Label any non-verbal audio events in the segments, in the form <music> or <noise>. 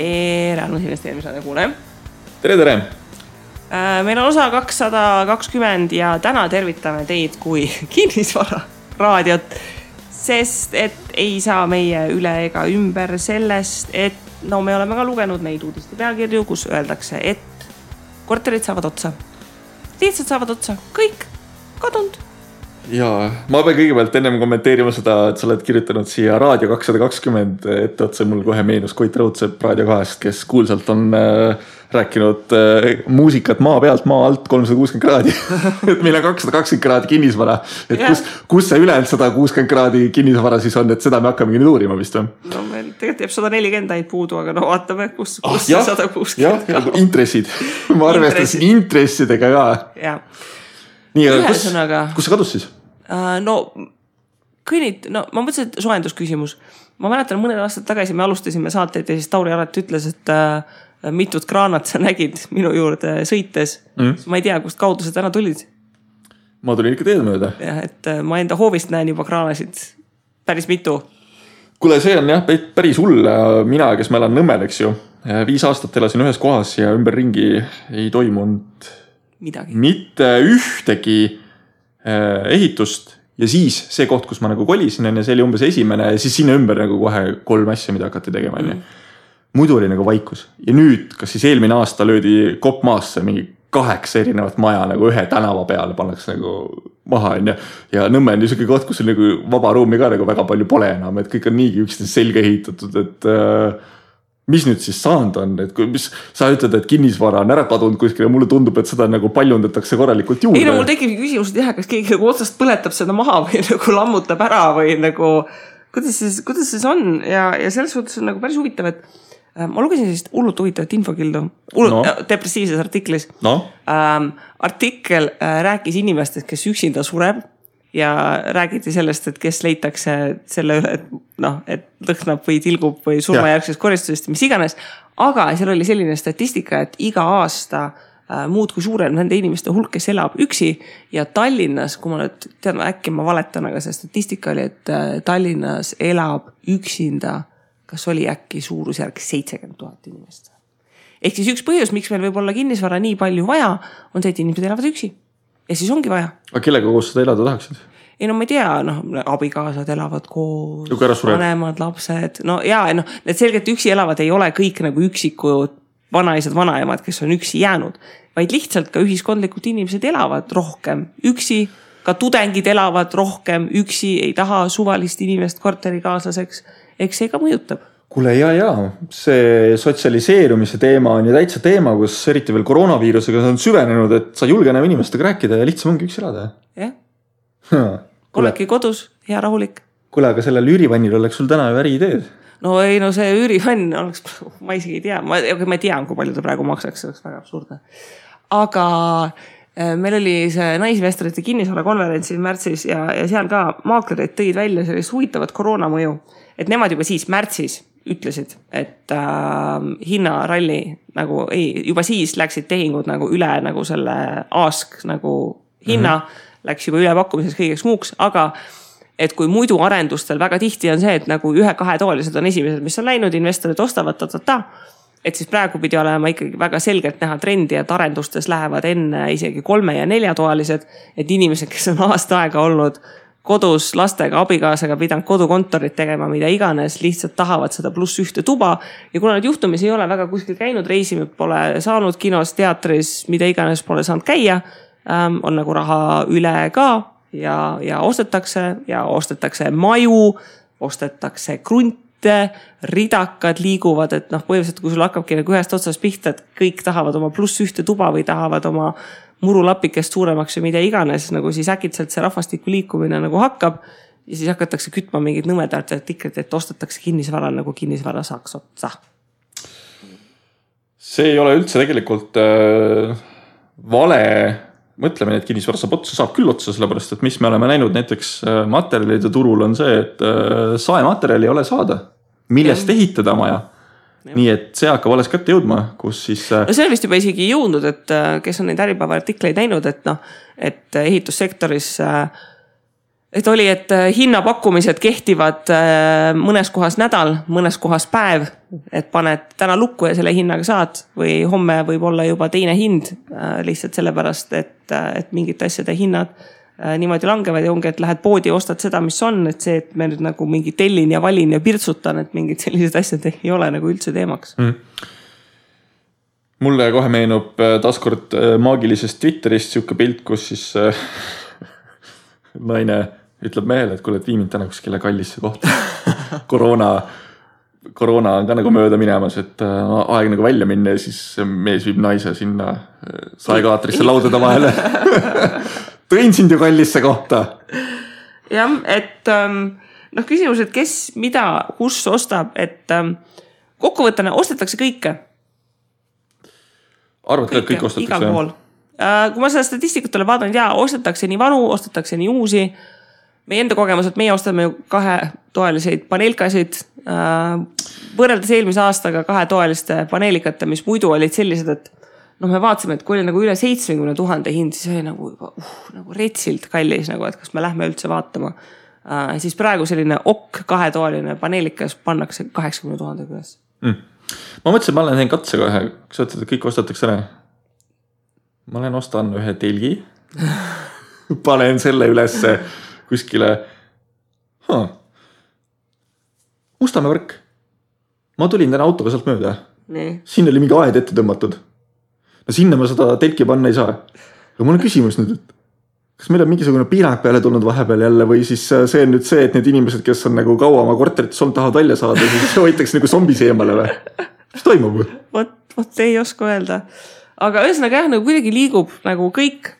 tere, Annus investeerimisradio kuulaja. tere, tere. Äh, meil on osa kakssada kakskümmend ja täna tervitame teid kui <laughs> kinnisvararaadiot. sest et ei saa meie üle ega ümber sellest, et no me oleme ka lugenud neid uudiste pealkirju, kus öeldakse, et korterid saavad otsa. lihtsalt saavad otsa, kõik kadunud ja ma pean kõigepealt ennem kommenteerima seda, et sa oled kirjutanud siia Raadio kakssada kakskümmend etteotsa, mul kohe meenus Koit Raudsepp Raadio kahest, kes kuulsalt on äh, rääkinud äh, muusikat maa pealt, maa alt kolmsada kuuskümmend kraadi <laughs> et meil on kakssada kakskümmend kraadi kinnisvara. et kus, kus see ülejäänud sada kuuskümmend kraadi kinnisvara siis on, et seda me hakkamegi nüüd uurima vist või? no meil tegelikult jääb sada nelikümmend ainult puudu, aga no vaatame, kus, kus ah, see sada kuuskümmend. nagu intressid ma arvestasin intressidega ka. jah nii, aga kus, kus see kadus siis? No kõnnid, no ma mõtlesin, et soojendusküsimus. ma mäletan, mõned aastad tagasi me alustasime saateid ja siis Tauri Aret ütles, et uh, mitut kraanat sa nägid minu juurde sõites mm.. ma ei tea, kust kaudu sa täna tulid. ma tulin ikka teed mööda. jah, et uh, ma enda hoovist näen juba kraanasid päris mitu. kuule, see on jah päris hull, mina, kes ma elan Nõmmel, eks ju, viis aastat elasin ühes kohas ja ümberringi ei toimunud mitte ühtegi äh, ehitust ja siis see koht, kus ma nagu kolisin, on ju, see oli umbes esimene ja siis sinna ümber nagu kohe kolm asja, mida hakati tegema, on ju. Mm. muidu oli nagu vaikus ja nüüd, kas siis eelmine aasta löödi kopp maasse mingi kaheksa erinevat maja nagu ühe tänava peale pannakse nagu maha, on ju. ja Nõmme on niisugune koht, kus nagu vaba ruumi ka nagu väga palju pole enam, et kõik on niigi üksteise selga ehitatud, et äh, mis nüüd siis saanud on, et kui, mis sa ütled, et kinnisvara on ära kadunud kuskile, mulle tundub, et seda nagu paljundatakse korralikult juurde. ei no mul tekibki küsimus, et jah, kas keegi nagu otsast põletab seda maha või <laughs> nagu lammutab ära või nagu. kuidas siis, kuidas siis on ja, ja selles suhtes on nagu päris huvitav, et äh, ma lugesin sellist hullult huvitavat infokildu, hullult no. Äh, depressiivses artiklis no.. Ähm, artikkel äh, rääkis inimestest, kes üksinda sureb ja räägiti sellest, et kes leitakse selle üle, et noh, et lõhnab või tilgub või surmajärgsest koristusest, mis iganes. aga seal oli selline statistika, et iga aasta äh, muudkui suureneb nende inimeste hulk, kes elab üksi ja Tallinnas, kui ma nüüd tean, äkki ma valetan, aga see statistika oli, et äh, Tallinnas elab üksinda, kas oli äkki suurusjärk seitsekümmend tuhat inimest. ehk siis üks põhjus, miks meil võib olla kinnisvara nii palju vaja, on see, et inimesed elavad üksi ja siis ongi vaja. aga kellega koos sa elada tahaksid? ei no ma ei tea, noh abikaasad elavad koos, vanemad, lapsed, no ja noh, need selgelt üksi elavad ei ole kõik nagu üksikud vanaisad, vanaemad, kes on üksi jäänud. vaid lihtsalt ka ühiskondlikud inimesed elavad rohkem üksi, ka tudengid elavad rohkem üksi, ei taha suvalist inimest korterikaaslaseks. eks see ka mõjutab kuule ja, ja see sotsialiseerumise teema on ju täitsa teema, kus eriti veel koroonaviirusega on süvenenud, et sa ei julge enam inimestega rääkida ja lihtsam ongi üksi elada. jah. oledki kodus, hea rahulik. kuule, aga sellel üürivannil oleks sul täna ju äriideed. no ei, no see üürivann oleks, <laughs> ma isegi ei tea, ma, ma tean, kui palju ta praegu maksaks, see oleks väga absurdne. aga äh, meil oli see naisinvestorite kinnisvarakonverents siin märtsis ja, ja seal ka maaklerid tõid välja sellist huvitavat koroona mõju. et nemad juba siis märtsis ütlesid, et äh, hinnaralli nagu ei, juba siis läksid tehingud nagu üle nagu selle ask nagu hinna mm. -hmm. Läks juba ülepakkumises kõigeks muuks, aga et kui muidu arendustel väga tihti on see, et nagu ühe-kahetoalised on esimesed, mis on läinud, investorid ostavad ta-ta-ta. et siis praegu pidi olema ikkagi väga selgelt näha trendi, et arendustes lähevad enne isegi kolme ja neljatoalised. et inimesed, kes on aasta aega olnud kodus lastega, abikaasaga pidanud kodukontorit tegema, mida iganes, lihtsalt tahavad seda pluss ühte tuba. ja kuna nad juhtumisi ei ole väga kuskil käinud, reisinud pole saanud kinos, teatris, mida iganes pole saanud käia ähm,. on nagu raha üle ka ja, ja ostetakse ja ostetakse maju, ostetakse krunte ridakad liiguvad, et noh, põhimõtteliselt kui sul hakkabki nagu ühest otsast pihta, et kõik tahavad oma pluss ühte tuba või tahavad oma murulapikest suuremaks või mida iganes, nagu siis äkitselt see rahvastiku liikumine nagu hakkab. ja siis hakatakse kütma mingit nõmedat artiklit, et ostetakse kinnisvara nagu kinnisvara saaks otsa. see ei ole üldse tegelikult äh, vale mõtlemine, et kinnisvara saab otsa, saab küll otsa, sellepärast et mis me oleme näinud näiteks äh, materjalide turul on see, et äh, saematerjali ei ole saada, millest ja. ehitada maja nii et see hakkab alles kätte jõudma, kus siis. Äh, no see on vist juba isegi jõudnud, et äh, kes on neid Äripäeva artikleid näinud, et noh, et ehitussektoris äh, et oli, et äh, hinnapakkumised kehtivad äh, mõnes kohas nädal, mõnes kohas päev. et paned täna lukku ja selle hinnaga saad või homme võib olla juba teine hind. lihtsalt sellepärast, et, et mingite asjade hinnad niimoodi langevad ja ongi, et lähed poodi ja ostad seda, mis on, et see, et me nüüd nagu mingi tellin ja valin ja pirtsutan, et mingid sellised asjad ei ole nagu üldse teemaks. Mm. Mulle kohe meenub taaskord maagilisest Twitterist sihuke pilt, kus siis <laughs> naine ütleb mehele, et kuule, et vii mind täna kuskile kallisse kohta. <laughs> Koroona, koroona on ka nagu mööda minemas, et äh, aeg nagu välja minna ja siis mees viib naise sinna äh, saekaatrisse laudade vahele <laughs> tõin sind ju kallisse kohta. jah, et ähm, noh, küsimus, et kes, mida, kus ostab, et ähm, kokkuvõttena ostetakse kõike. arvad ka, et kõik ostetakse? igal pool äh,. kui ma seda statistikat olen vaadanud ja ostetakse nii vanu, ostetakse nii uusi meie enda kogemus, et meie ostame ju kahetoaliseid paneelkasid äh,. võrreldes eelmise aastaga kahetoaliste paneelikate, mis muidu olid sellised, et noh, me vaatasime, et kui oli nagu üle seitsmekümne tuhande hind, siis oli nagu juba uh, nagu retsilt kallis nagu, et kas me lähme üldse vaatama äh,. siis praegu selline okk kahetoaline paneelikas pannakse kaheksakümne tuhandega üles mm.. ma mõtlesin, ma lähen teen katse kohe, kas sa ütled, et kõik ostetakse ära? ma lähen ostan ühe telgi <laughs> panen selle ülesse kuskile huh.. Mustamäe värk. ma tulin täna autoga sealt mööda. siin oli mingi aed ette tõmmatud. No sinna ma seda telki panna ei saa. aga mul on küsimus nüüd, et kas meil on mingisugune piirang peale tulnud vahepeal jälle või siis see on nüüd see, et need inimesed, kes on nagu kaua oma korterites olnud, tahavad välja saada, siis <laughs> hoitakse nagu zombis eemale või? mis toimub? vot, vot ei oska öelda. aga ühesõnaga jah, nagu kuidagi liigub nagu kõik.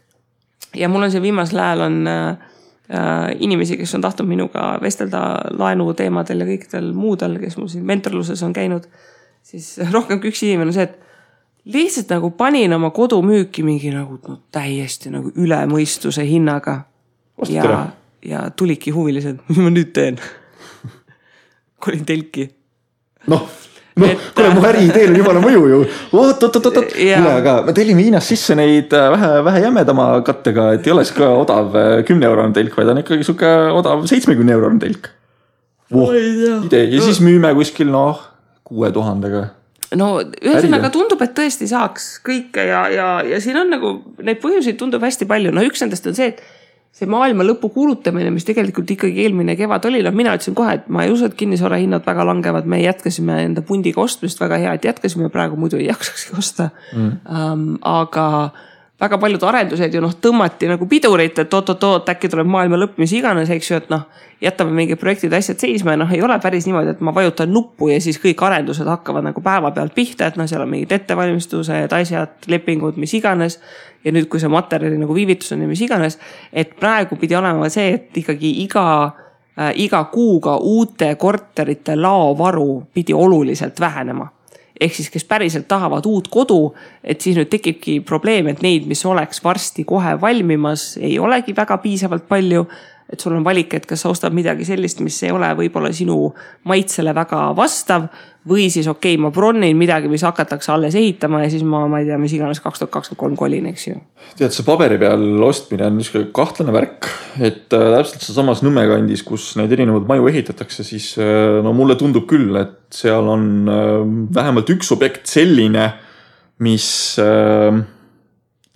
ja mul on siin viimasel ajal on äh, Äh, inimesi, kes on tahtnud minuga vestelda laenuteemadel ja kõikidel muudel, kes mul siin mentorluses on käinud. siis <laughs> rohkem kui üks inimene on see, et lihtsalt nagu panin oma kodu müüki mingi nagu no, täiesti nagu üle mõistuse hinnaga. ja, ja tulidki huvilised, <laughs> mis ma nüüd teen <laughs> kolin telki. noh noh, kuule mu äriideel on jumala mõju ju. oot, oot, oot, oot, kuule, aga me tellime Hiinast sisse neid äh, vähe, vähe jämedama kattega, et ei oleks ka odav äh, kümne eurone telk, vaid on ikkagi sihuke odav seitsmekümne eurone telk oh,. idee ja siis müüme kuskil noh, kuue tuhandega no ühesõnaga tundub, et tõesti saaks kõike ja, ja, ja siin on nagu neid põhjuseid tundub hästi palju, no üks nendest on see, et see maailma lõpu kuulutamine, mis tegelikult ikkagi eelmine kevad oli, noh, mina ütlesin kohe, et ma ei usu, et kinnisvara hinnad väga langevad, me jätkasime enda pundiga ostmist, väga hea, et jätkasime, praegu muidu ei jaksakski osta. Mm.. Um, aga väga paljud arendused ju noh, tõmmati nagu pidurit, et oot-oot-oot, äkki tuleb maailma lõpp, mis iganes, eks ju, et noh. jätame mingid projektid, asjad seisma ja noh, ei ole päris niimoodi, et ma vajutan nuppu ja siis kõik arendused hakkavad nagu päevapealt pihta, et noh, seal on mingid ettevalmistused, asjad, lepingud, mis iganes. ja nüüd, kui see materjali nagu viivitus on ja mis iganes, et praegu pidi olema see, et ikkagi iga äh,, iga kuuga uute korterite laovaru pidi oluliselt vähenema ehk siis, kes päriselt tahavad uut kodu, et siis nüüd tekibki probleem, et neid, mis oleks varsti kohe valmimas, ei olegi väga piisavalt palju et sul on valik, et kas sa ostad midagi sellist, mis ei ole võib-olla sinu maitsele väga vastav. või siis okei okay,, ma bronin midagi, mis hakatakse alles ehitama ja siis ma, ma ei tea, mis iganes kaks tuhat kakskümmend kolm kolin, eks ju. tead, see paberi peal ostmine on niisugune kahtlane värk, et äh, täpselt sealsamas Nõmme kandis, kus neid erinevaid maju ehitatakse, siis äh, no mulle tundub küll, et seal on äh, vähemalt üks objekt selline, mis äh,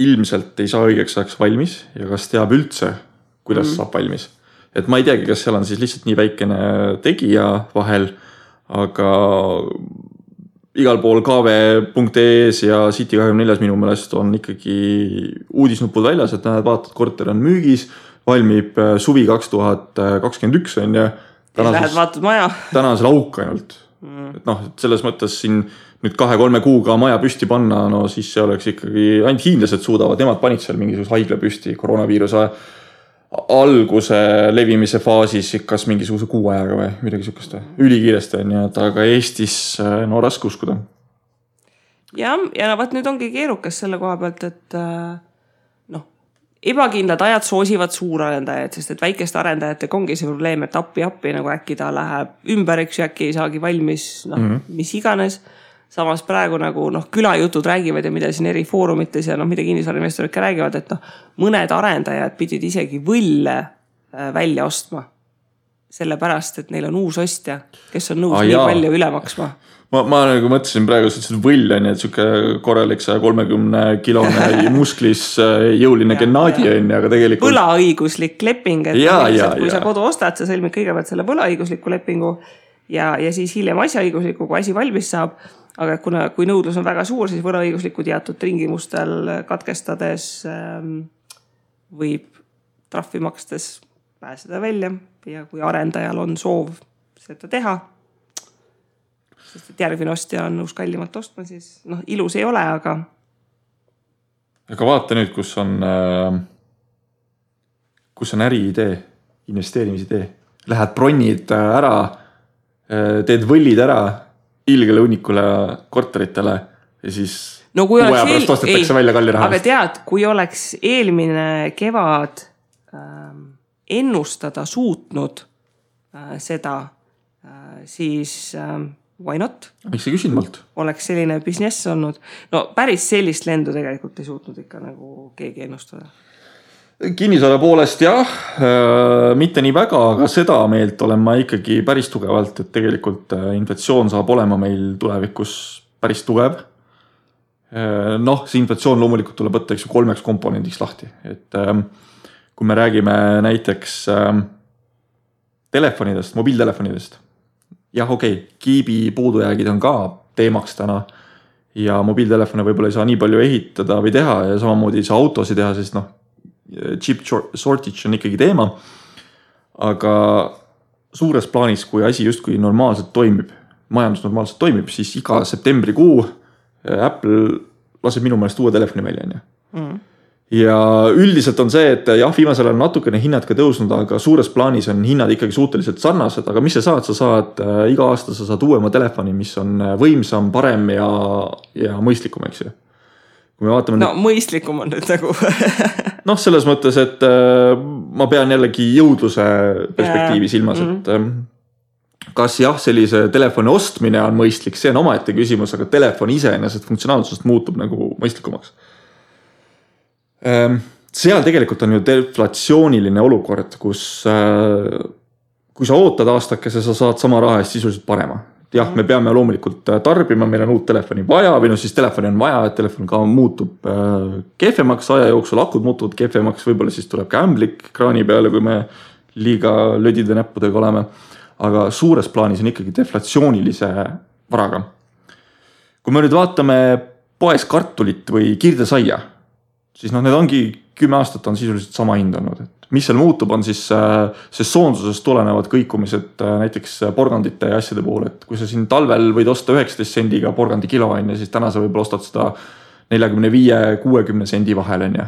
ilmselt ei saa õigeks ajaks valmis ja kas teab üldse kuidas mm. saab valmis. et ma ei teagi, kas seal on siis lihtsalt nii väikene tegija vahel, aga igal pool kv.ee-s ja City24-s minu meelest on ikkagi uudisnupud väljas, et näed, vaatad, korter on müügis, valmib äh, suvi kaks tuhat kakskümmend üks on ju. Lähed vaatad maja. täna on seal auk ainult mm., et noh, et selles mõttes siin nüüd kahe-kolme kuuga maja püsti panna, no siis see oleks ikkagi, ainult hiinlased suudavad, nemad panid seal mingisuguse haigla püsti koroonaviiruse ajal alguse levimise faasis kas mingisuguse kuu ajaga või midagi sihukest ülikiiresti on ju, et aga Eestis äh, no raske uskuda. jah, ja no vot nüüd ongi keerukas selle koha pealt, et äh, noh, ebakindlad ajad soosivad suurarendajaid, sest et väikeste arendajatega ongi see probleem, et appi-appi nagu äkki ta läheb ümber, eks ju, äkki ei saagi valmis, noh mm -hmm. mis iganes samas praegu nagu noh, külajutud räägivad ja mida siin eri foorumites ja noh, mida kinnisvarainvestorid ka räägivad, et noh, mõned arendajad pidid isegi võlle äh, välja ostma. sellepärast, et neil on uus ostja, kes on nõus ah, nii palju üle maksma. ma, ma nagu mõtlesin praegu, sa ütlesid võll on ju, et sihuke korralik saja kolmekümne kilone <laughs> musklis äh, jõuline Ja, Gennadi ja. on ju, aga tegelikult. võlaõiguslik leping, et Jaa, noh, lihtsalt, kui jaa. sa kodu ostad, sa sõlmid kõigepealt selle võlaõigusliku lepingu ja, ja siis hiljem asjaõigusliku, kui asi valmis saab. Aga kuna, kui nõudlus on väga suur, siis võlaõiguslikku teatud tingimustel katkestades ähm, võib trahvi makstes pääseda välja ja kui arendajal on soov seda teha. sest et järgmine ostja on nõus kallimalt ostma, siis noh, ilus ei ole, aga aga vaata nüüd, kus on äh,, kus on äriidee, investeerimisidee. Lähed bronnid äh, ära äh,, teed võllid ära ilgele hunnikule korteritele ja siis no kui oleks kalli raha aga tead, kui oleks eelmine kevad ähm, ennustada suutnud äh, seda äh,, siis ähm, why not, miks sa küsid mult? oleks selline business olnud. no päris sellist lendu tegelikult ei suutnud ikka nagu keegi ennustada. Kinnisvara poolest jah äh,, mitte nii väga, aga seda meelt olen ma ikkagi päris tugevalt, et tegelikult äh, inflatsioon saab olema meil tulevikus päris tugev äh,. noh, see inflatsioon loomulikult tuleb võtta, eks ju, kolmeks komponendiks lahti, et ähm, kui me räägime näiteks ähm, telefonidest, mobiiltelefonidest. jah, okei okay,, kiibi puudujäägid on ka teemaks täna ja mobiiltelefone võib-olla ei saa nii palju ehitada või teha ja samamoodi ei saa autosid teha, sest noh, chip shortage on ikkagi teema. aga suures plaanis, kui asi justkui normaalselt toimib, majandus normaalselt toimib, siis iga septembrikuu äh, Apple laseb minu meelest uue telefoni välja, on ju ja üldiselt on see, et jah, viimasel ajal natukene hinnad ka tõusnud, aga suures plaanis on hinnad ikkagi suhteliselt sarnased, aga mis sa saad, sa saad äh, iga aasta sa saad uuema telefoni, mis on äh, võimsam, parem ja, ja mõistlikum, eks ju. Kui me vaatame no mõistlikum on nüüd nagu <laughs> noh, selles mõttes, et äh, ma pean jällegi jõudluse perspektiivi silmas, et äh, kas jah, sellise telefoni ostmine on mõistlik, see on omaette küsimus, aga telefon iseenesest funktsionaalsusest muutub nagu mõistlikumaks. seal tegelikult on ju deflatsiooniline olukord, kus äh, kui sa ootad aastakese, sa saad sama raha eest sisuliselt parema. Jah, me peame loomulikult äh, tarbima, meil on uut telefoni vaja või noh, siis telefoni on vaja, et telefon ka muutub äh, kehvemaks aja jooksul, akud muutuvad kehvemaks, võib-olla siis tuleb ka ämblik ekraani peale, kui me liiga lödide näppudega oleme. aga suures plaanis on ikkagi deflatsioonilise varaga. kui me nüüd vaatame poes kartulit või kirdesaia, siis noh, need ongi kümme aastat on sisuliselt sama hind olnud, et mis seal muutub, on siis äh, sesoonsusest tulenevad kõikumised äh, näiteks porgandite ja asjade puhul, et kui sa siin talvel võid osta üheksateist sendiga porgandi kilo on ju, siis täna sa võib-olla ostad seda neljakümne viie, kuuekümne sendi vahel on ju.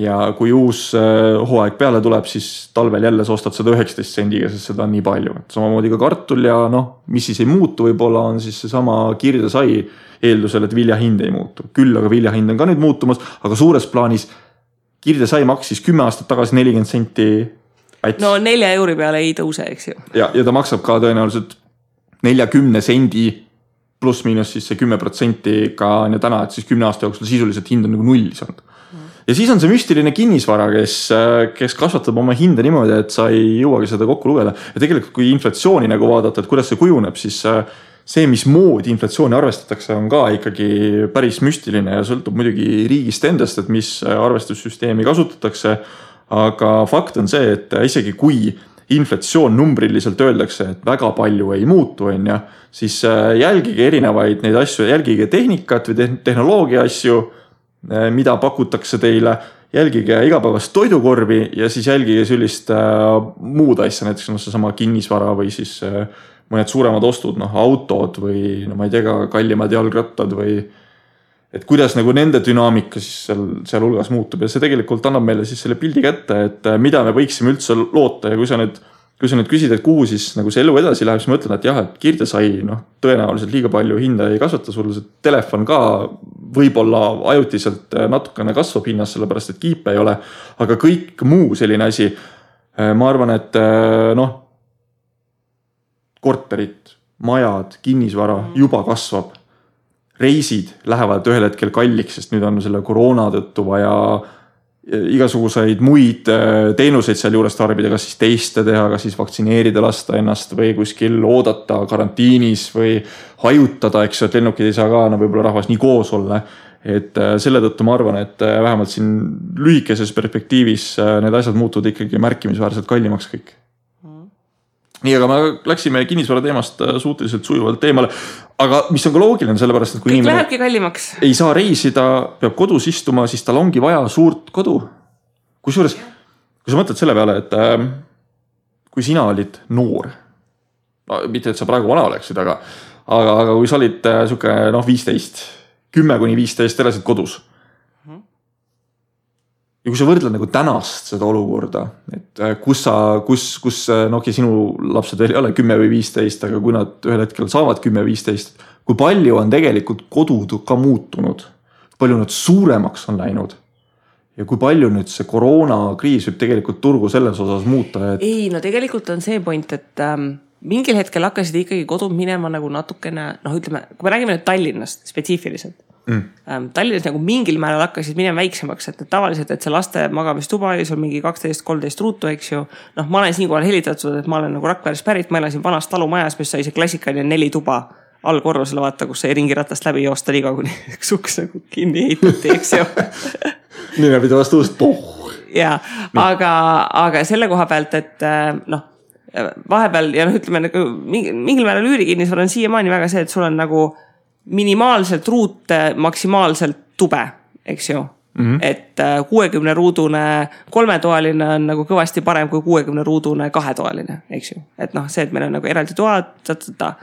ja kui uus äh, hooaeg peale tuleb, siis talvel jälle sa ostad seda üheksateist sendiga, sest seda on nii palju, et samamoodi ka kartul ja noh, mis siis ei muutu, võib-olla on siis seesama kirdesai eeldusel, et vilja hind ei muutu, küll aga vilja hind on ka nüüd muutumas, aga suures plaanis kirdesai maksis kümme aastat tagasi nelikümmend senti päts no nelja euri peale ei tõuse, eks ju. ja, ja ta maksab ka tõenäoliselt neljakümne sendi pluss-miinus siis see kümme protsenti ka on ju täna, et siis kümne aasta jooksul sisuliselt hind on nagu nullis olnud. ja siis on see müstiline kinnisvara, kes, kes kasvatab oma hinda niimoodi, et sa ei jõuagi seda kokku lugeda ja tegelikult, kui inflatsiooni nagu vaadata, et kuidas see kujuneb, siis äh, see, mismoodi inflatsiooni arvestatakse, on ka ikkagi päris müstiline ja sõltub muidugi riigist endast, et mis arvestussüsteemi kasutatakse. aga fakt on see, et isegi kui inflatsioon numbriliselt öeldakse, et väga palju ei muutu, on ju, siis äh, jälgige erinevaid neid asju, jälgige tehnikat või te tehnoloogia asju, mida pakutakse teile jälgige igapäevast toidukorvi ja siis jälgige sellist äh, muud asja, näiteks noh, seesama kinnisvara või siis äh, mõned suuremad ostud, noh autod või no ma ei tea ka kallimad jalgrattad või. et kuidas nagu nende dünaamika siis seal, sealhulgas muutub ja see tegelikult annab meile siis selle pildi kätte, et äh, mida me võiksime üldse loota ja kui sa nüüd. kui sa nüüd küsid, et kuhu siis nagu see elu edasi läheb, siis ma ütlen, et jah, et kirdesai noh, tõenäoliselt liiga palju hinda ei kasvata, sul see telefon ka võib-olla ajutiselt äh, natukene kasvab hinnas, sellepärast et kiipe ei ole. aga kõik muu selline asi, ma arvan, et noh korterid, majad, kinnisvara juba kasvab. reisid lähevad ühel hetkel kalliks, sest nüüd on selle koroona tõttu vaja igasuguseid muid äh, teenuseid sealjuures tarbida, kas siis teste teha, kas siis vaktsineerida lasta ennast või kuskil oodata karantiinis või hajutada, eks ju, et lennukid ei saa ka no võib-olla rahvas nii koos olla. et äh, selle tõttu ma arvan, et äh, vähemalt siin lühikeses perspektiivis need asjad muutuvad ikkagi märkimisväärselt kallimaks kõik nii, aga me läksime kinnisvara teemast suhteliselt sujuvalt eemale. aga mis on ka loogiline, sellepärast et kui kõik inimene lähebki kallimaks. ei saa reisida, peab kodus istuma, siis tal ongi vaja suurt kodu. kusjuures, kui sa mõtled selle peale, et äh, kui sina olid noor, no mitte, et sa praegu vana oleksid, aga, aga, aga kui sa olid äh, sihuke noh, viisteist, kümme kuni viisteist, elasid kodus ja kui sa võrdled nagu tänast seda olukorda, et äh, kus sa, kus, kus äh, no okei okay,, sinu lapsed veel ei ole kümme või viisteist, aga kui nad ühel hetkel saavad kümme, viisteist. kui palju on tegelikult kodud ka muutunud, palju nad suuremaks on läinud ja kui palju nüüd see koroonakriis võib tegelikult turgu selles osas muuta, et. ei no tegelikult on see point, et ähm, mingil hetkel hakkasid ikkagi kodud minema nagu natukene noh, ütleme, kui me räägime nüüd Tallinnast spetsiifiliselt mm.. Ähm, Tallinnas nagu mingil määral hakkasid minema väiksemaks, et tavaliselt, et see laste magamistuba oli sul mingi kaksteist, kolmteist ruutu, eks ju. noh, ma olen siinkohal helitatud, et ma olen nagu Rakverest pärit, ma elasin vanas talumajas, mis sai see klassikaline neli tuba allkorrusele vaata, kus sai ringiratast läbi joosta liiga, kuni <laughs> üks uks nagu kinni ehitati, eks ju <laughs> nime pidi vastu ust, pohh. ja, aga, aga selle koha pealt, et äh, noh vahepeal ja noh, ütleme nagu mingil määral üürikinnisvara on siiamaani väga see, et sul on nagu minimaalselt ruute, maksimaalselt tube, eks ju Mm -hmm. et äh, kuuekümne ruudune kolmetoaline on nagu kõvasti parem kui kuuekümne ruudune kahetoaline, eks ju. et noh, see, et meil on nagu eraldi toad, ta-ta-ta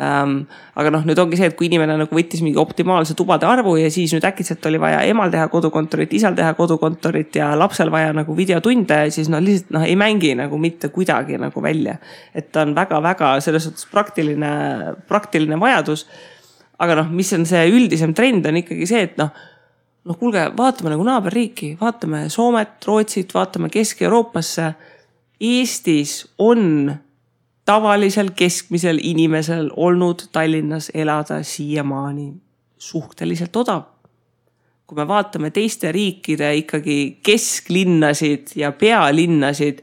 ähm,. aga noh, nüüd ongi see, et kui inimene nagu võttis mingi optimaalse tubade arvu ja siis nüüd äkitselt oli vaja emal teha kodukontorit, isal teha kodukontorit ja lapsel vaja nagu videotunde, siis no lihtsalt noh, ei mängi nagu mitte kuidagi nagu välja. et ta on väga-väga selles suhtes praktiline, praktiline vajadus aga noh, mis on see üldisem trend, on ikkagi see, et noh, noh, kuulge, vaatame nagu naaberriiki, vaatame Soomet, Rootsit, vaatame Kesk-Euroopasse. Eestis on tavalisel keskmisel inimesel olnud Tallinnas elada siiamaani suhteliselt odav. kui me vaatame teiste riikide ikkagi kesklinnasid ja pealinnasid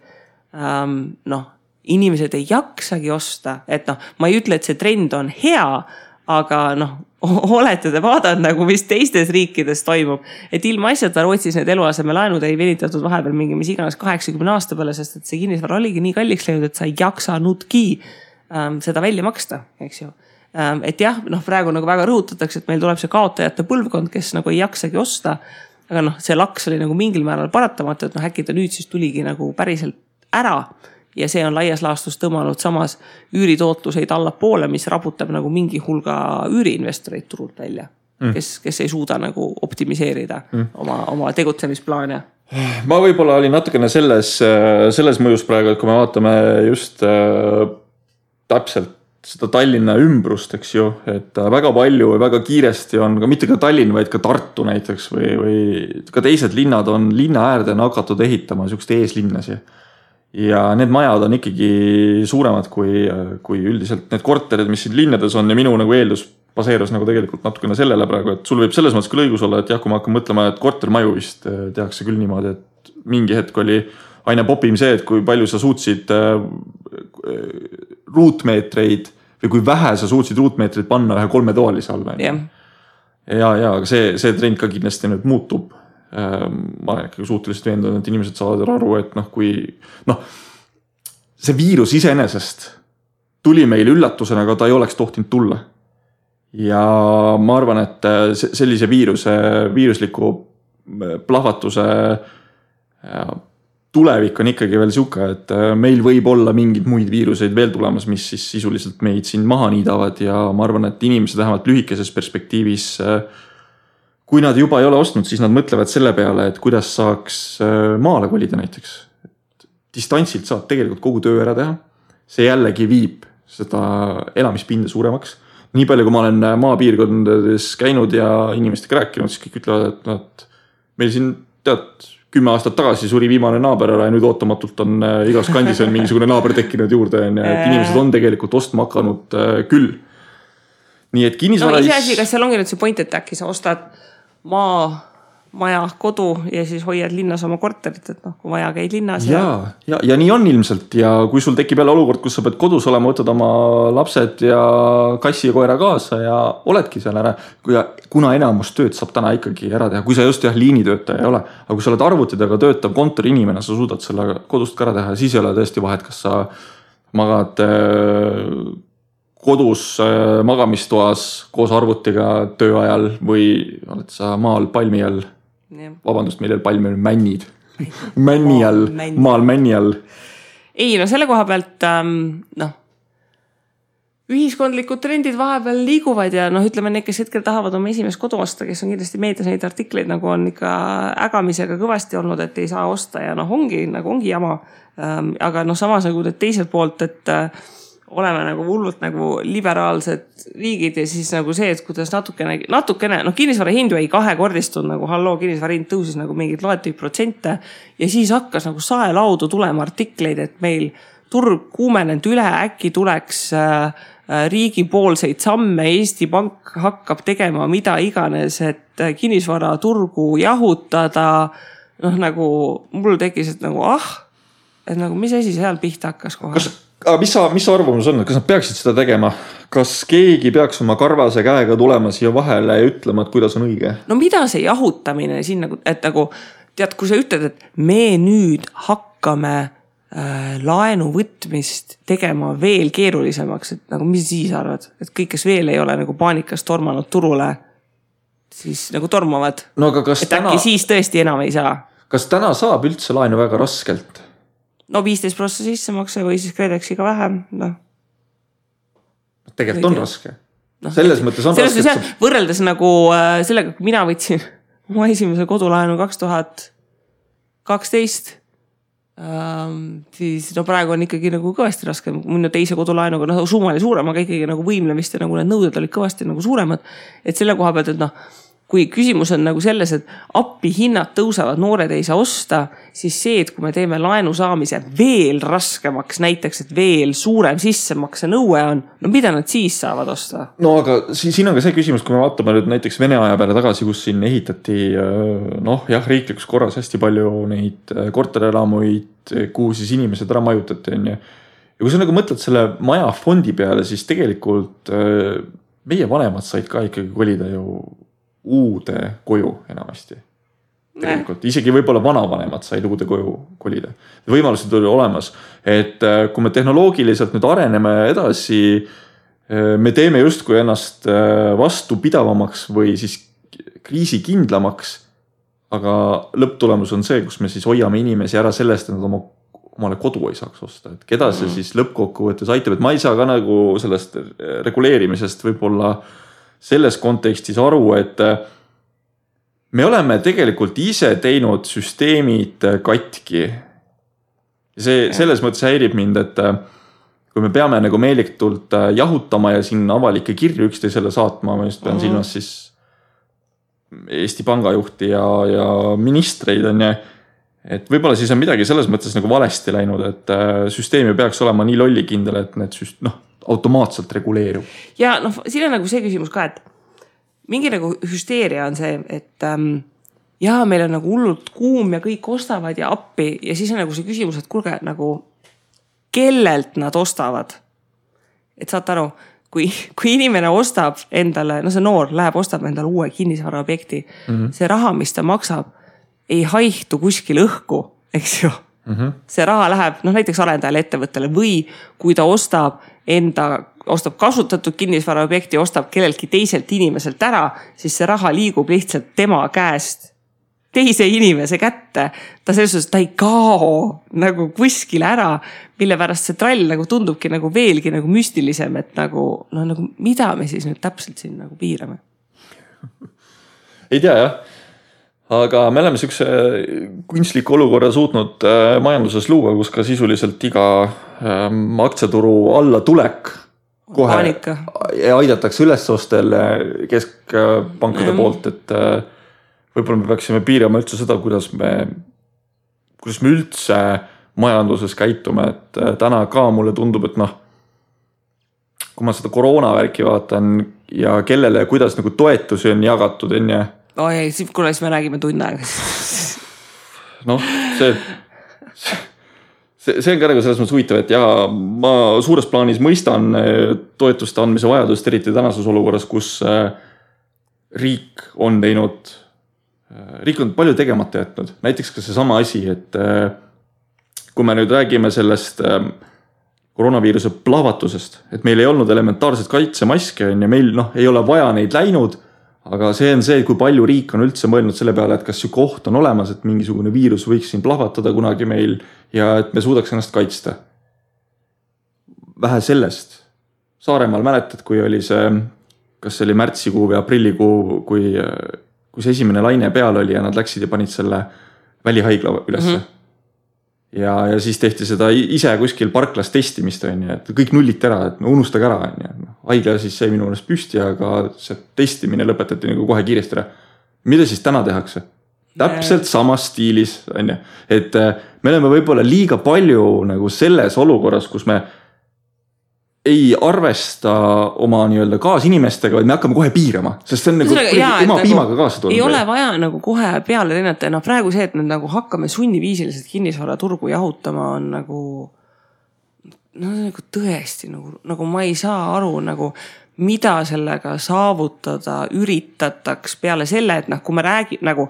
ähm,, noh, inimesed ei jaksagi osta, et noh, ma ei ütle, et see trend on hea aga noh, <laughs> olete te vaadanud nagu, mis teistes riikides toimub. et ilmaasjata Rootsis need eluasemelaenud ei venitatud vahepeal mingi mis iganes kaheksakümne aasta peale, sest et see kinnisvara oligi nii kalliks läinud, et sa ei jaksanudki ähm, seda välja maksta, eks ju ähm,. et jah, noh, praegu nagu väga rõhutatakse, et meil tuleb see kaotajate põlvkond, kes nagu ei jaksagi osta. aga noh, see laks oli nagu mingil määral paratamatu, et noh, äkki ta nüüd siis tuligi nagu päriselt ära ja see on laias laastus tõmmanud samas üüritootluse allapoole, mis raputab nagu mingi hulga üüriinvestoreid turult välja mm.. kes, kes ei suuda nagu optimiseerida mm. oma, oma tegutsemisplaane. Ma võib-olla olin natukene selles, selles mõjus praegu, et kui me vaatame just äh, täpselt seda Tallinna ümbrust, eks ju, et väga palju ja väga kiiresti on ka mitte ka Tallinn, vaid ka Tartu näiteks või, või ka teised linnad on linna äärde on hakatud ehitama siukseid eeslinnasi ja need majad on ikkagi suuremad kui, kui üldiselt need korterid, mis siin linnades on. Ja minu nagu eeldus baseerus nagu tegelikult natukene sellele praegu, et sul võib selles mõttes küll õigus olla, et jah, kui ma hakkan mõtlema, et kortermaju vist eh, tehakse küll niimoodi, et mingi hetk oli aina popim see, et kui palju sa suutsid äh, ruutmeetreid või kui vähe sa suutsid ruutmeetreid panna ühe kolmetoalise alla. ja, ja, ja see, see trend ka kindlasti nüüd muutub ma olen ikkagi suhteliselt veendunud, et inimesed saavad aru, et noh, kui noh, see viirus iseenesest tuli meile üllatusena, aga ta ei oleks tohtinud tulla. ja ma arvan, et äh, sellise viiruse, viirusliku äh, plahvatuse äh, tulevik on ikkagi veel sihuke, et meil võib olla mingeid muid viiruseid veel tulemas, mis siis sisuliselt meid siin maha niidavad ja ma arvan, et inimesed vähemalt lühikeses perspektiivis äh, kui nad juba ei ole ostnud, siis nad mõtlevad selle peale, et kuidas saaks äh, maale kolida näiteks. distantsilt saab tegelikult kogu töö ära teha. see jällegi viib seda elamispinda suuremaks. nii palju, kui ma olen äh, maapiirkondades käinud ja inimestega rääkinud, siis kõik ütlevad, et nad, meil siin tead kümme aastat tagasi suri viimane naaber ära ja nüüd ootamatult on äh, igas kandis on mingisugune naaber tekkinud juurde on ju, et inimesed on tegelikult ostma hakanud küll. nii et kinnisvara no,. iseasi, kas seal ongi nüüd see point, et äkki sa ostad maa maja, kodu ja siis hoiad linnas oma korterit, et noh, kui vaja, käid linnas. ja, ja, ja, ja nii on ilmselt ja kui sul tekib jälle olukord, kus sa pead kodus olema, võtad oma lapsed ja kassi ja koera kaasa ja oledki seal ära. ja kuna enamus tööd saab täna ikkagi ära teha, kui sa just jah, liinitöötaja ei ole, aga kui sa oled arvuti taga töötav kontoriinimene, sa suudad selle kodust ka ära teha, siis ei ole tõesti vahet, kas sa magad äh, kodus äh, magamistoas koos arvutiga töö ajal või oled sa maal palmi all? Vabandust, millel palm on männid. <laughs> Männi all, maal männi all. ei no selle koha pealt ähm, noh, ühiskondlikud trendid vahepeal liiguvad ja noh, ütleme need, kes hetkel tahavad oma esimest kodu osta, kes on kindlasti meedias neid artikleid nagu on ikka ägamisega kõvasti olnud, et ei saa osta ja noh, ongi nagu ongi jama. Ähm,. aga noh, samas nagu teiselt poolt, et äh, oleme nagu hullult nagu liberaalsed riigid ja siis nagu see, et kuidas natukene, natukene noh, kinnisvara hind ju ei kahekordistunud nagu halloo, kinnisvara hind tõusis nagu mingeid loetuid protsente. ja siis hakkas nagu saelaudu tulema artikleid, et meil turg kuumenenud üle, äkki tuleks äh, äh riigipoolseid samme, Eesti Pank hakkab tegema mida iganes, et äh, kinnisvaraturgu jahutada. noh, nagu mul tekkis, et nagu ah, et nagu mis asi seal pihta hakkas kohe. kas aga mis sa, mis su arvamus on, kas nad peaksid seda tegema? kas keegi peaks oma karvase käega tulema siia vahele ja ütlema, et kuidas on õige? no mida see jahutamine siin nagu, et nagu tead, kui sa ütled, et me nüüd hakkame äh, laenu võtmist tegema veel keerulisemaks, et nagu mis siis arvad, et kõik, kes veel ei ole nagu paanikas tormanud turule, siis nagu tormavad no,. et täna... äkki siis tõesti enam ei saa? kas täna saab üldse laenu väga raskelt? No viisteist prossa sissemakse või siis KredExiga vähem, noh. tegelikult on raske no,. selles mõttes on selles raske. Sa... võrreldes nagu äh, sellega, kui mina võtsin <laughs> oma esimese kodulaenu kaks tuhat kaksteist ähm,. siis no praegu on ikkagi nagu kõvasti raskem, minu teise kodulaenuga, noh summa oli suurem, aga ikkagi nagu võimlemist ja nagu need nõuded olid kõvasti nagu suuremad. et selle koha pealt, et noh kui küsimus on nagu selles, et appi hinnad tõusevad, noored ei saa osta, siis see, et kui me teeme laenu saamise veel raskemaks, näiteks, et veel suurem sissemakse nõue on, no mida nad siis saavad osta? no aga siin on ka see küsimus, kui me vaatame nüüd näiteks Vene aja peale tagasi, kus siin ehitati noh, jah, riiklikus korras hästi palju neid äh, korterelamuid, kuhu siis inimesed ära majutati, on ju. ja kui sa nagu mõtled selle maja fondi peale, siis tegelikult äh, meie vanemad said ka ikkagi kolida ju uude koju enamasti. tegelikult isegi võib-olla vanavanemad said uude koju kolida. võimalused olid olemas, et äh, kui me tehnoloogiliselt nüüd areneme edasi. Äh, me teeme justkui ennast äh, vastupidavamaks või siis kriisikindlamaks. aga lõpptulemus on see, kus me siis hoiame inimesi ära sellest, et nad oma omale kodu ei saaks osta, et keda see mm. siis lõppkokkuvõttes aitab, et ma ei saa ka nagu sellest reguleerimisest võib-olla selles kontekstis aru, et äh, me oleme tegelikult ise teinud süsteemid äh, katki. see selles mõttes häirib mind, et äh, kui me peame nagu meeletult jahutama ja siin avalikke kirju üksteisele saatma, ma just pean mm -hmm. silmas siis Eesti Panga juhti ja, ja ministreid on ju. et võib-olla siis on midagi selles mõttes nagu valesti läinud, et süsteem ei peaks olema nii lollikindel, et need süst-, noh automaatselt reguleerub. ja noh, siin on nagu see küsimus ka, et mingi nagu hüsteeria on see, et ähm, ja meil on nagu hullult kuum ja kõik ostavad ja appi ja siis on nagu see küsimus, et kuulge nagu kellelt nad ostavad. et saate aru, kui, kui inimene ostab endale, no see noor läheb, ostab endale uue kinnisvaraobjekti mm, -hmm. see raha, mis ta maksab, ei haihtu kuskil õhku, eks ju mm. -hmm. see raha läheb noh, näiteks arendajale, ettevõttele või kui ta ostab enda, ostab kasutatud kinnisvaraobjekti, ostab kelleltki teiselt inimeselt ära, siis see raha liigub lihtsalt tema käest teise inimese kätte. ta selles suhtes, ta ei kao nagu kuskile ära, mille pärast see trall nagu tundubki nagu veelgi nagu müstilisem, et nagu noh, nagu mida me siis nüüd täpselt siin nagu piirame <laughs> ei tea jah aga me oleme siukse kunstliku olukorra suutnud äh, majanduses luua, kus ka sisuliselt iga aktsiaturu allatulek kohe aidatakse ülesostel keskpankade poolt, et äh, võib-olla me peaksime piirama üldse seda, kuidas me, kuidas me üldse majanduses käitume, et äh, täna ka mulle tundub, et noh. kui ma seda koroona värki vaatan ja kellele ja kuidas nagu toetusi on jagatud, on ju oi kuule, siis me räägime tund aega. noh, see, <laughs> see, see on ka nagu selles mõttes huvitav, et jaa, ma suures plaanis mõistan eh, toetuste andmise vajadust, eriti tänases olukorras, kus eh, riik on teinud, riik on palju tegemata jätnud, näiteks ka seesama asi, et kui me nüüd räägime sellest koroonaviiruse plahvatusest, et meil ei olnud elementaarseid kaitsemaske on ju, meil noh, ei ole vaja neid läinud aga see on see, kui palju riik on üldse mõelnud selle peale, et kas sihuke oht on olemas, et mingisugune viirus võiks siin plahvatada kunagi meil ja et me suudaks ennast kaitsta. vähe sellest, Saaremaal mäletad, kui oli see, kas see oli märtsikuu või aprillikuu, kui, kui see esimene laine peal oli ja nad läksid ja panid selle välihaigla ülesse mm. -hmm ja, ja siis tehti seda ise kuskil parklas testimist on ju, et kõik nulliti ära, et no unustage ära, on ju. haigla siis jäi minu meelest püsti, aga see testimine lõpetati nagu kohe kiiresti ära. mida siis täna tehakse? täpselt samas stiilis on ju, et äh, me oleme võib-olla liiga palju nagu selles olukorras, kus me ei arvesta oma nii-öelda kaasinimestega, vaid me hakkame kohe piirama, sest see on nagu ema nagu piimaga kaasa tulnud. ei ole vaja nagu kohe peale lennata ja noh, praegu see, et me nagu hakkame sunniviisiliselt kinnisvaraturgu jahutama, on nagu. no nagu tõesti nagu, nagu ma ei saa aru nagu, mida sellega saavutada üritataks peale selle, et noh, kui me räägime nagu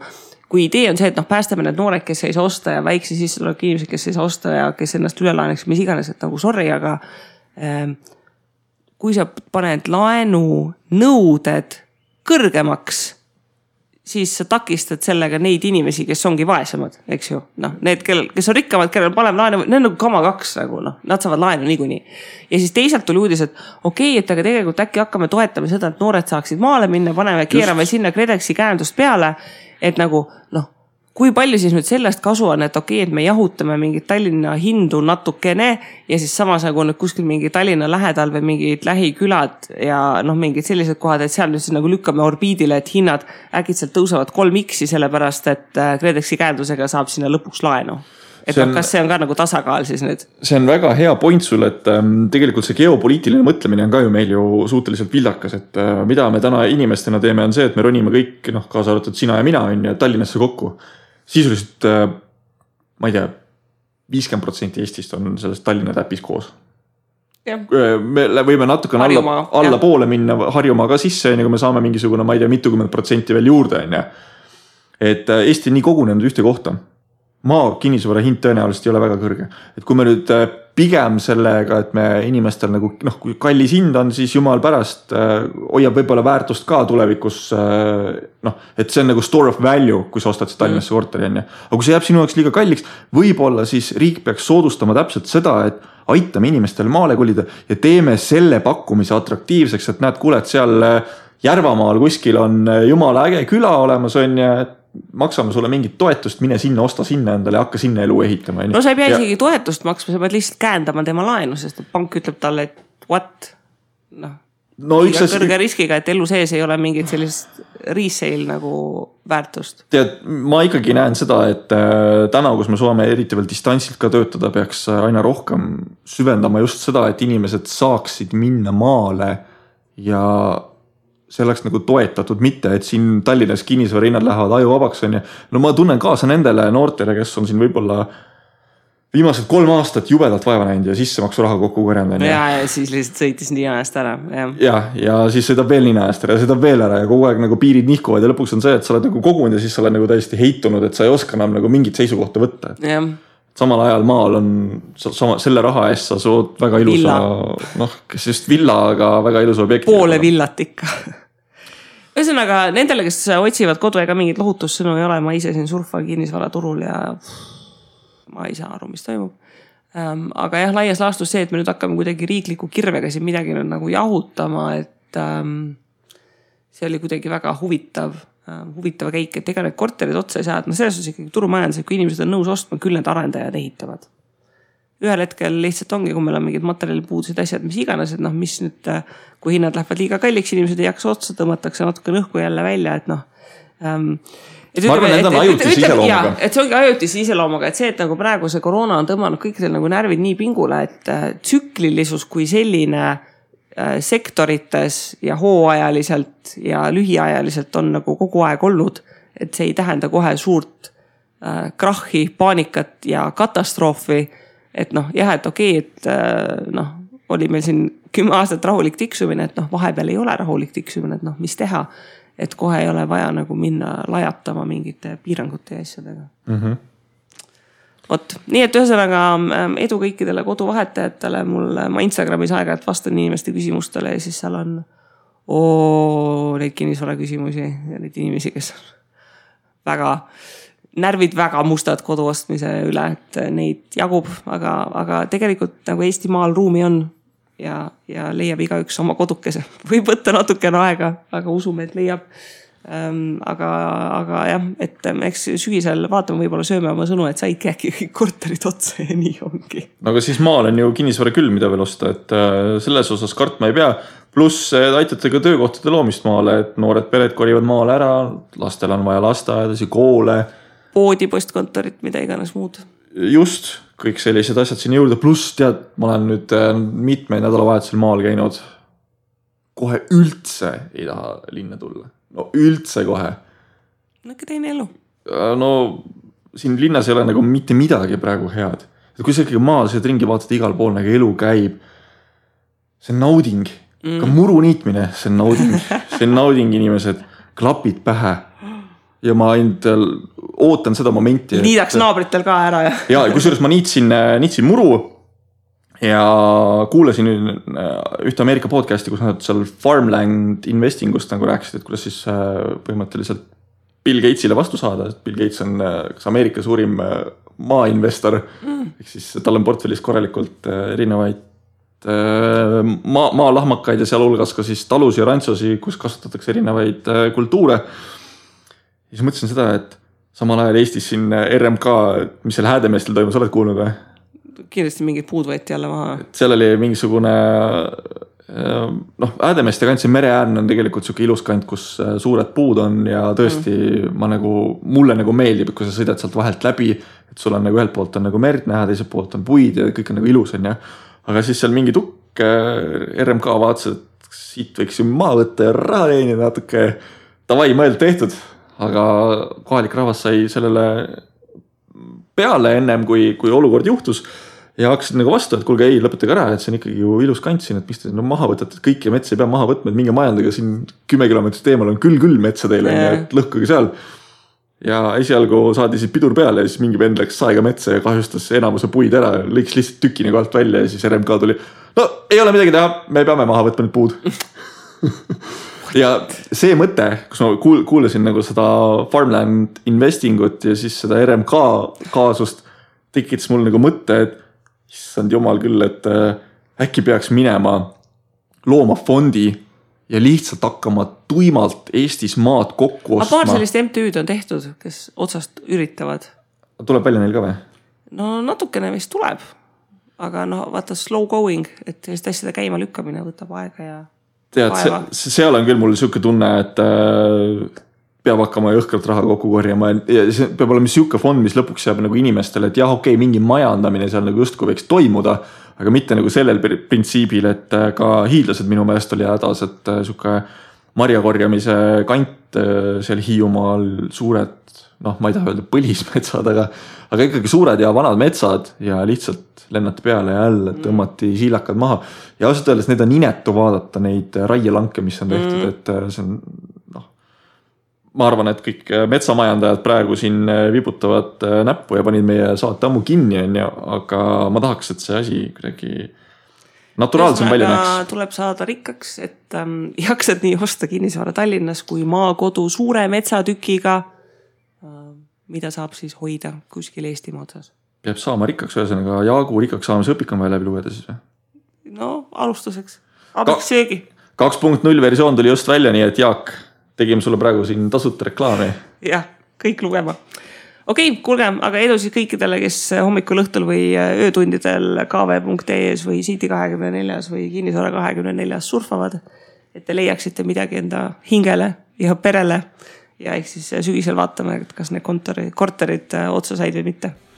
kui idee on see, et noh, päästame need noored, kes ei saa osta ja väikse sissetulekuga inimesed, kes ei saa osta ja kes ennast üle laenaks, mis iganes, et nagu sorry, aga kui sa paned laenunõuded kõrgemaks, siis sa takistad sellega neid inimesi, kes ongi vaesemad, eks ju. noh, need, kellel, kes on rikkamad, kellel paneb laenu, need on nagu kama kaks nagu noh, nad saavad laenu niikuinii. ja siis teisalt tuli uudis, et okei okay,, et aga tegelikult äkki hakkame toetama seda, et noored saaksid maale minna, paneme, keerame Just. sinna KredExi käendust peale. et nagu noh kui palju siis nüüd sellest kasu on, et okei okay,, et me jahutame mingeid Tallinna hindu natukene ja siis samas nagu nüüd kuskil mingi Tallinna lähedal või mingid lähikülad ja noh, mingid sellised kohad, et seal nüüd siis nagu lükkame orbiidile, et hinnad äkitselt tõusevad kolm X-i, sellepärast et äh, KredExi käendusega saab sinna lõpuks laenu. et See noh on-, kas see on ka nagu tasakaal siis nüüd? see on väga hea point sul, et ähm, tegelikult see geopoliitiline mõtlemine on ka ju meil ju suhteliselt vildakas, et äh, mida me täna inimestena teeme, on see, et me ronime kõik noh, kaasa arvatud sina ja mina on ju Tallinnasse kokku. Sisuliselt äh, ma ei tea, viiskümmend protsenti Eestist on selles Tallinna täpis koos. jah, me võime natukene alla allapoole minna Harjumaa ka sisse, on ju, kui me saame mingisugune, ma ei tea, mitukümmend protsenti veel juurde, on ju. et äh, Eesti on nii kogunenud ühte kohta maa kinnisvara hind tõenäoliselt ei ole väga kõrge, et kui me nüüd äh, pigem sellega, et me inimestel nagu noh, kui kallis hind on, siis jumal pärast äh, hoiab võib-olla väärtust ka tulevikus äh, noh, et see on nagu store of value, kui sa ostad Tallinnasse korteri on ju. aga kui see jääb sinu jaoks liiga kalliks, võib-olla siis riik peaks soodustama täpselt seda, et aitame inimestel maale kolida ja teeme selle pakkumise atraktiivseks, et näed, kuule, et seal äh, Järvamaal kuskil on äh, jumala äge küla olemas on ju, et maksame sulle mingit toetust, mine sinna, osta sinna endale ja hakka sinna elu ehitama. no sa ei pea isegi toetust maksma, sa pead lihtsalt käendama tema laenu, sest et pank ütleb talle, et what, noh no üks asi, kõrge riskiga, et elu sees ei ole mingit sellist resale nagu väärtust. tead, ma ikkagi näen seda, et äh, täna, kus me saame eriti veel distantsilt ka töötada, peaks äh, aina rohkem süvendama just seda, et inimesed saaksid minna maale ja see oleks nagu toetatud, mitte et siin Tallinnas kinnisvarahinnad lähevad ajuvabaks, on ju. no ma tunnen kaasa nendele noortele, kes on siin võib-olla viimased kolm aastat jubedalt vaeva näinud ja sissemaksuraha kokku korjanud, on ju ja, ja siis lihtsalt sõitis nina eest ära, jah. ja, ja siis sõidab veel nina eest ära ja sõidab veel ära ja kogu aeg nagu piirid nihkuvad ja lõpuks on see, et sa oled nagu kogunud ja siis sa oled nagu täiesti heitunud, et sa ei oska enam nagu mingit seisukohta võtta. jah, samal ajal maal on sa- sama selle raha eest sa saad väga ilusa noh, kes just villa, aga väga ilusa objekti. poole villat ikka. <laughs> ühesõnaga nendele, kes otsivad kodu, ega mingit lohutussõnu ei ole, ma ise siin surfan kinnisvaraturul ja ma ei saa aru, mis toimub. aga jah, laias laastus see, et me nüüd hakkame kuidagi riikliku kirvega siin midagi nagu jahutama, et ähm, see oli kuidagi väga huvitav äh, huvitav käik, et ega need korterid otsa ei saa, et noh, selles suhtes ikkagi turumajandus, et kui inimesed on nõus ostma, küll need arendajad ehitavad ühel hetkel lihtsalt ongi, kui meil on mingid materjalipuudused, asjad, mis iganes, et noh, mis nüüd, kui hinnad lähevad liiga kalliks, inimesed ei jaksa otsa, tõmmatakse natukene õhku jälle välja, et noh ähm,. Ma arvan, need on ajutise iseloomuga. et see ongi ajutise iseloomuga, et see, et nagu praegu see koroona on tõmmanud kõikidel nagu närvid nii pingule, et äh, tsüklilisus kui selline äh, sektorites ja hooajaliselt ja lühiajaliselt on nagu kogu aeg olnud. et see ei tähenda kohe suurt äh, krahhi, paanikat ja katastroofi. et noh, jah, et okei okay,, et äh, noh, oli meil siin kümme aastat rahulik tiksumine, et noh, vahepeal ei ole rahulik tiksumine, et noh, mis teha. et kohe ei ole vaja nagu minna lajatama mingite piirangute ja asjadega mm. -hmm vot, nii et ühesõnaga ähm, edu kõikidele koduvahetajatele, mul, ma Instagramis aeg-ajalt vastan inimeste küsimustele ja siis seal on oo, neid kinnisvara küsimusi ja neid inimesi, kes on väga, närvid väga mustad kodu ostmise üle, et neid jagub, aga, aga tegelikult nagu Eestimaal ruumi on ja, ja leiab igaüks oma kodukese. <laughs> võib võtta natukene aega, aga usume, et leiab. Aga, aga jah, et ähm, eks sügisel vaatame, võib-olla sööme oma sõnu, et saidki äkki kõik korterid otsa ja nii ongi. no aga siis maal on ju kinnisvara küll, mida veel osta, et äh, selles osas kartma ei pea. pluss aitate ka töökohtade loomist maale, et noored pered kolivad maale ära, lastel on vaja lasteaedasid, koole. poodi, postkontorit, mida iganes muud. just, kõik sellised asjad sinna juurde, pluss tead, ma olen nüüd äh, mitmeid nädalavahetusel maal käinud. kohe üldse ei taha linna tulla no üldse kohe. no ikka teine elu. Äh, no siin linnas ei ole nagu mitte midagi praegu head. kui sa ikkagi maal sõidad ringi, vaatad igal pool nagu elu käib. see on nauding mm., ka muru niitmine, see on nauding, see on nauding, inimesed, klapid pähe. ja ma ainult äh, ootan seda momenti. niidaks et... naabritel ka ära ja. ja kusjuures ma niitsin, äh, niitsin muru ja kuulasin äh, ühte Ameerika podcast'i, kus nad seal farmland investing ust nagu rääkisid, et kuidas siis äh, põhimõtteliselt Bill Gates'ile vastu saada, et Bill Gates on äh, kas Ameerika suurim maainvestor mm.. ehk siis tal on portfellis korralikult erinevaid maa, maalahmakaid ja sealhulgas ka siis talusid ja rantsusi, kus kasvatatakse erinevaid kultuure. ja siis mõtlesin seda, et samal ajal Eestis siin RMK, mis seal Häädemeestel toimus, oled kuulnud või? Kindlasti mingid puud võeti jälle maha. seal oli mingisugune äh, noh, Häädemeeste kant, see mereäärne on tegelikult sihuke ilus kant, kus äh, suured puud on ja tõesti mm. ma nagu, mulle nagu meeldib, kui sa sõidad sealt vahelt läbi. et sul on nagu ühelt poolt on nagu merd näha, teiselt poolt on puid ja kõik on nagu ilus, on ju. aga siis seal mingi tukk äh, RMK vaatas, et siit võiks ju maha võtta ja raha teenida natuke. Davai, mõeldud tehtud, aga kohalik rahvas sai sellele peale ennem kui, kui olukord juhtus ja hakkasid nagu vastu, et kuulge, ei lõpetage ära, et see on ikkagi ju ilus kant siin, et mis te no maha võtate, et kõiki metsi ei pea maha võtma, et minge majandage siin kümme kilomeetrit eemal on küll küll metsa teil on ju, et lõhkuge seal. ja esialgu saadi siis pidur peale ja siis mingi vend läks saega metsa ja kahjustas enamuse puid ära, lõikas lihtsalt tüki nagu alt välja ja siis RMK tuli. no ei ole midagi teha, me peame maha võtma need puud <laughs> ja see mõte, kus ma kuulasin nagu seda farmland investing ut ja siis seda RMK kaasust, tekitas mul nagu mõtte, et issand jumal küll, et äh, äkki peaks minema looma fondi ja lihtsalt hakkama tuimalt Eestis maad kokku ostma. paar sellist MTÜ-d on tehtud, kes otsast üritavad. tuleb välja neil ka või? no natukene vist tuleb. aga no vaata slow going, et selliste asjade käima lükkamine võtab aega ja. tead, seal on küll mul sihuke tunne, et äh, peab hakkama jõhkralt raha kokku korjama ja see peab olema sihuke fond, mis lõpuks jääb nagu inimestele, et jah, okei okay,, mingi majandamine seal nagu justkui võiks toimuda. aga mitte nagu sellel printsiibil, et äh, ka hiidlased minu meelest oli hädas, et äh, sihuke marjakorjamise kant äh, seal Hiiumaal, suured noh, ma ei taha öelda põlismetsad, aga, aga ikkagi suured ja vanad metsad ja lihtsalt lennati peale ja jälle tõmmati siilakad maha. ja ausalt öeldes neid on inetu vaadata, neid raielanke, mis on tehtud mm., et see on ma arvan, et kõik äh, metsamajandajad praegu siin äh, vibutavad äh, näppu ja panid meie saate ammu kinni, on ju, aga ma tahaks, et see asi kuidagi naturaalsem välja näeks. tuleb saada rikkaks, et ähm, <laughs> jaksad nii osta kinnisvara Tallinnas kui maakodu suure metsatükiga äh,. mida saab siis hoida kuskil Eestimaa otsas. peab saama rikkaks, ühesõnaga Jaagu rikkaks saamise õpik on vaja läbi lugeda siis või? no alustuseks, abiks söögi. kaks punkt null versioon tuli just välja, nii et Jaak tegime sulle praegu siin tasuta reklaami. jah, kõik lugema. okei okay,, kuulge, aga edu siis kõikidele, kes hommikul, õhtul või öötundidel kv.ee-s või City kahekümne neljas või Kinnisvara kahekümne neljas surfavad. et te leiaksite midagi enda hingele ja perele. ja eks siis sügisel vaatame, kas need kontori, korterid otsa said või mitte äh,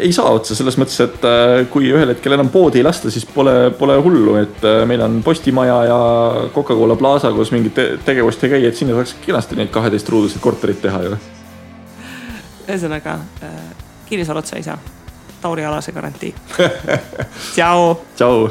ei saa otsa selles mõttes, et äh, kui ühel hetkel enam poodi ei lasta, siis pole, pole hullu, et äh, meil on Postimaja ja Coca-Cola Plaza, kus mingit te tegevust ei käi, et sinna saaks kenasti neid kaheteistruuduseid korterid teha ju. ühesõnaga äh, kinnisvara otsa ei saa. Tauri Alase garantii <laughs> tšau. tšau.